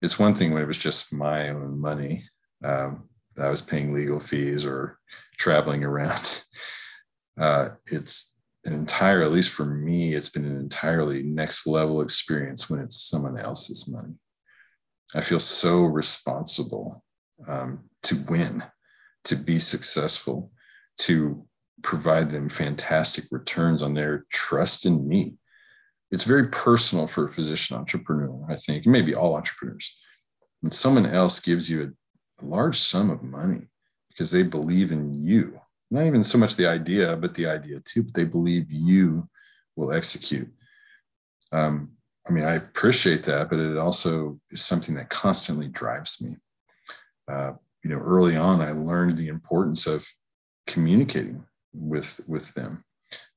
it's one thing when it was just my own money um, that I was paying legal fees or traveling around uh, it's an entire, at least for me, it's been an entirely next level experience when it's someone else's money. I feel so responsible um, to win, to be successful, to provide them fantastic returns on their trust in me. It's very personal for a physician entrepreneur, I think, maybe all entrepreneurs. When someone else gives you a, a large sum of money because they believe in you, not even so much the idea, but the idea too, but they believe you will execute. Um, I mean, I appreciate that, but it also is something that constantly drives me. Uh, you know, early on, I learned the importance of communicating with with them,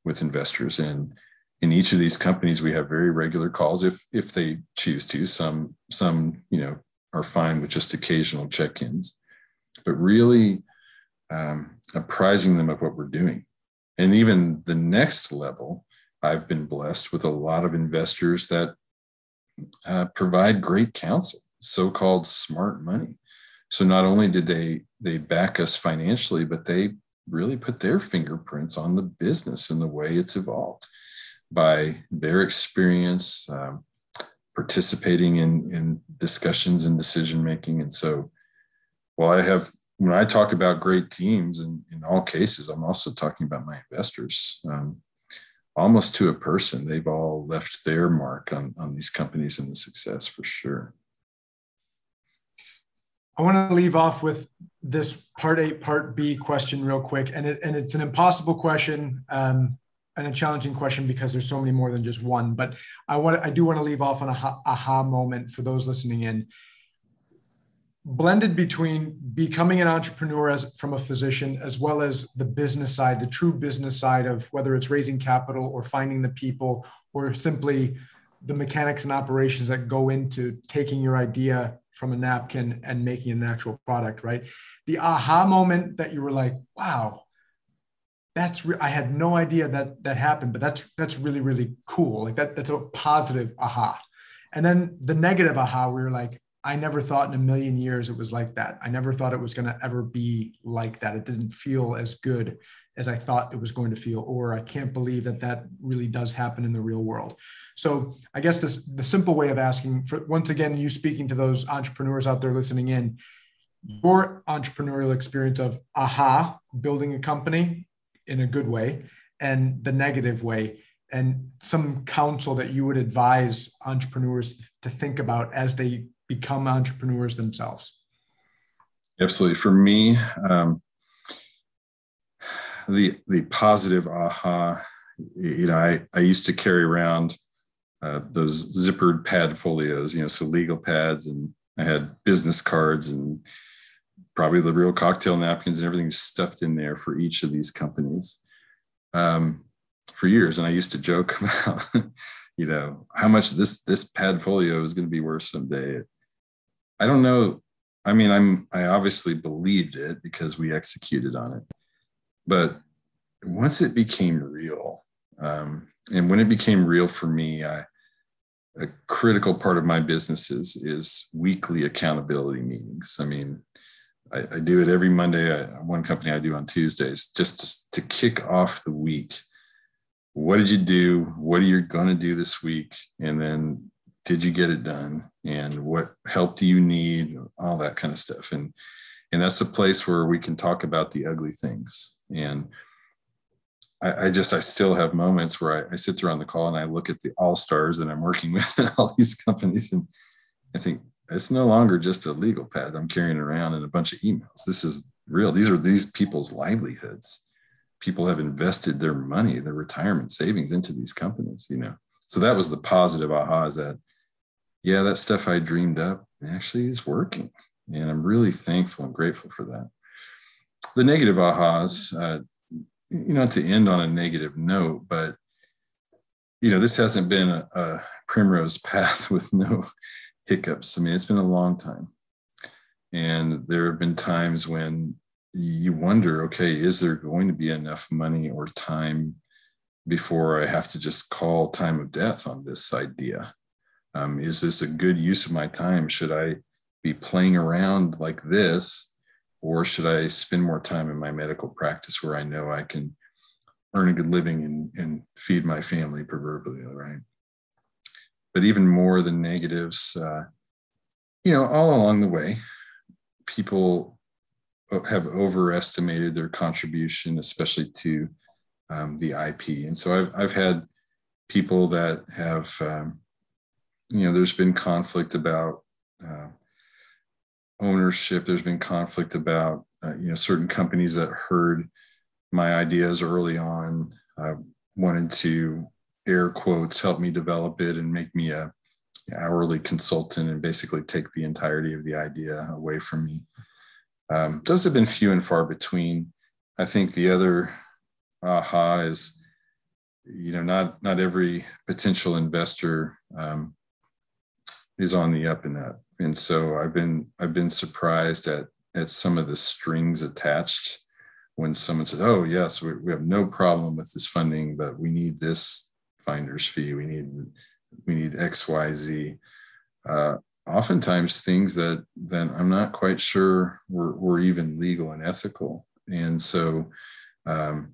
with investors, and in each of these companies, we have very regular calls if if they choose to. Some some you know are fine with just occasional check-ins, but really um, apprising them of what we're doing, and even the next level. I've been blessed with a lot of investors that uh, provide great counsel, so-called smart money. So not only did they they back us financially, but they really put their fingerprints on the business and the way it's evolved by their experience, um, participating in, in discussions and decision making. And so, while I have, when I talk about great teams, and in all cases, I'm also talking about my investors. Um, almost to a person, they've all left their mark on, on these companies and the success for sure. I want to leave off with this part A, part B question real quick, and it and it's an impossible question um, and a challenging question because there's so many more than just one. But I want I do want to leave off on a aha, aha moment for those listening in. Blended between becoming an entrepreneur as from a physician, as well as the business side, the true business side of whether it's raising capital or finding the people or simply the mechanics and operations that go into taking your idea from a napkin and making an actual product, right? The aha moment that you were like, wow, that's re- I had no idea that that happened, but that's that's really really cool. Like that that's a positive aha. And then the negative aha, we were like, I never thought in a million years it was like that. I never thought it was going to ever be like that. It didn't feel as good as I thought it was going to feel, or I can't believe that that really does happen in the real world. So I guess this the simple way of asking for once again, you speaking to those entrepreneurs out there listening in, your entrepreneurial experience of aha, building a company in a good way, and the negative way, and some counsel that you would advise entrepreneurs to think about as they become entrepreneurs themselves. Absolutely. For me, um, the the positive aha you know i i used to carry around uh, those zippered pad folios you know so legal pads and i had business cards and probably the real cocktail napkins and everything stuffed in there for each of these companies um, for years and i used to joke about you know how much this this pad folio is going to be worth someday i don't know i mean i'm i obviously believed it because we executed on it but once it became real, um, and when it became real for me, I, a critical part of my business is, is weekly accountability meetings. I mean, I, I do it every Monday. I, one company I do on Tuesdays, just to, to kick off the week. What did you do? What are you going to do this week? And then did you get it done? And what help do you need? All that kind of stuff. And and that's the place where we can talk about the ugly things and I, I just I still have moments where I, I, sit around the call and I look at the all stars that I'm working with in all these companies and I think it's no longer just a legal pad I'm carrying around and a bunch of emails. This is real. These are these people's livelihoods. People have invested their money, their retirement savings into these companies, you know. So that was the positive aha is that, yeah, that stuff I dreamed up actually is working. And I'm really thankful and grateful for that the negative ahas, uh, you know, to end on a negative note, but you know, this hasn't been a, a primrose path with no hiccups. I mean, it's been a long time, and there have been times when you wonder, okay, is there going to be enough money or time before I have to just call time of death on this idea? Um, is this a good use of my time? Should I be playing around like this or should I spend more time in my medical practice where I know I can earn a good living and, and feed my family proverbially, right? But even more than negatives, uh, you know, all along the way, people have overestimated their contribution, especially to um, the IP. And so I've, I've had people that have, um, you know, there's been conflict about uh, ownership. There's been conflict about, uh, you know, certain companies that heard my ideas early on, uh, wanted to air quotes help me develop it and make me a hourly consultant and basically take the entirety of the idea away from me. Um, those have been few and far between. I think the other aha is, you know, not not every potential investor um, is on the up and up, and so I've been I've been surprised at at some of the strings attached when someone says, "Oh yes, we, we have no problem with this funding, but we need this finder's fee, we need we need X Y Z." Uh, oftentimes things that then I'm not quite sure were, were even legal and ethical. And so um,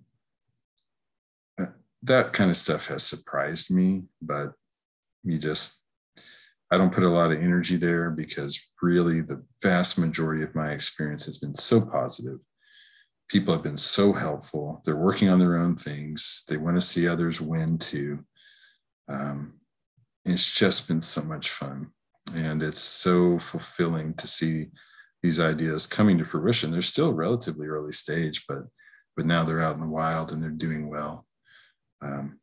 that kind of stuff has surprised me, but you just, I don't put a lot of energy there because really the vast majority of my experience has been so positive. People have been so helpful. They're working on their own things. They want to see others win too. Um, it's just been so much fun and it's so fulfilling to see these ideas coming to fruition they're still relatively early stage but but now they're out in the wild and they're doing well um,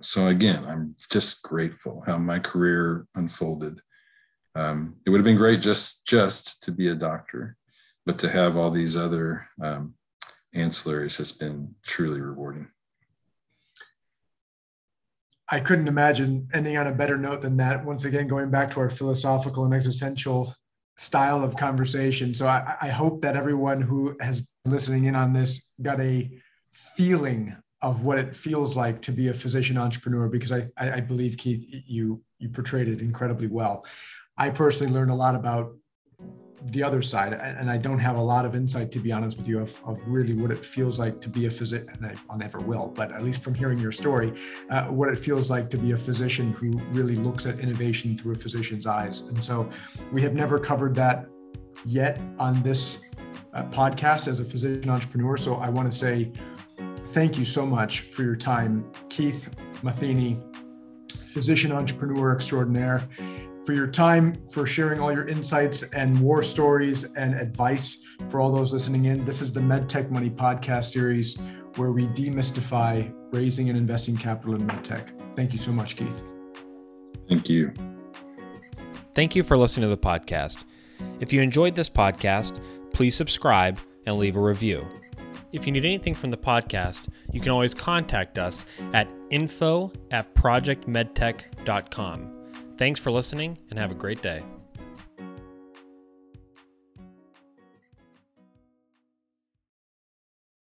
so again i'm just grateful how my career unfolded um, it would have been great just just to be a doctor but to have all these other um, ancillaries has been truly rewarding I couldn't imagine ending on a better note than that. Once again, going back to our philosophical and existential style of conversation. So I, I hope that everyone who has listening in on this got a feeling of what it feels like to be a physician entrepreneur because I, I believe Keith you you portrayed it incredibly well. I personally learned a lot about the other side and i don't have a lot of insight to be honest with you of, of really what it feels like to be a physician and I, I, never will but at least from hearing your story uh, what it feels like to be a physician who really looks at innovation through a physician's eyes and so we have never covered that yet on this uh, podcast as a physician entrepreneur so i want to say thank you so much for your time keith matheny physician entrepreneur extraordinaire for your time, for sharing all your insights and war stories and advice for all those listening in. This is the MedTech Money podcast series where we demystify raising and investing capital in medtech. Thank you so much, Keith. Thank you. Thank you for listening to the podcast. If you enjoyed this podcast, please subscribe and leave a review. If you need anything from the podcast, you can always contact us at info at projectmedtech.com. Thanks for listening and have a great day.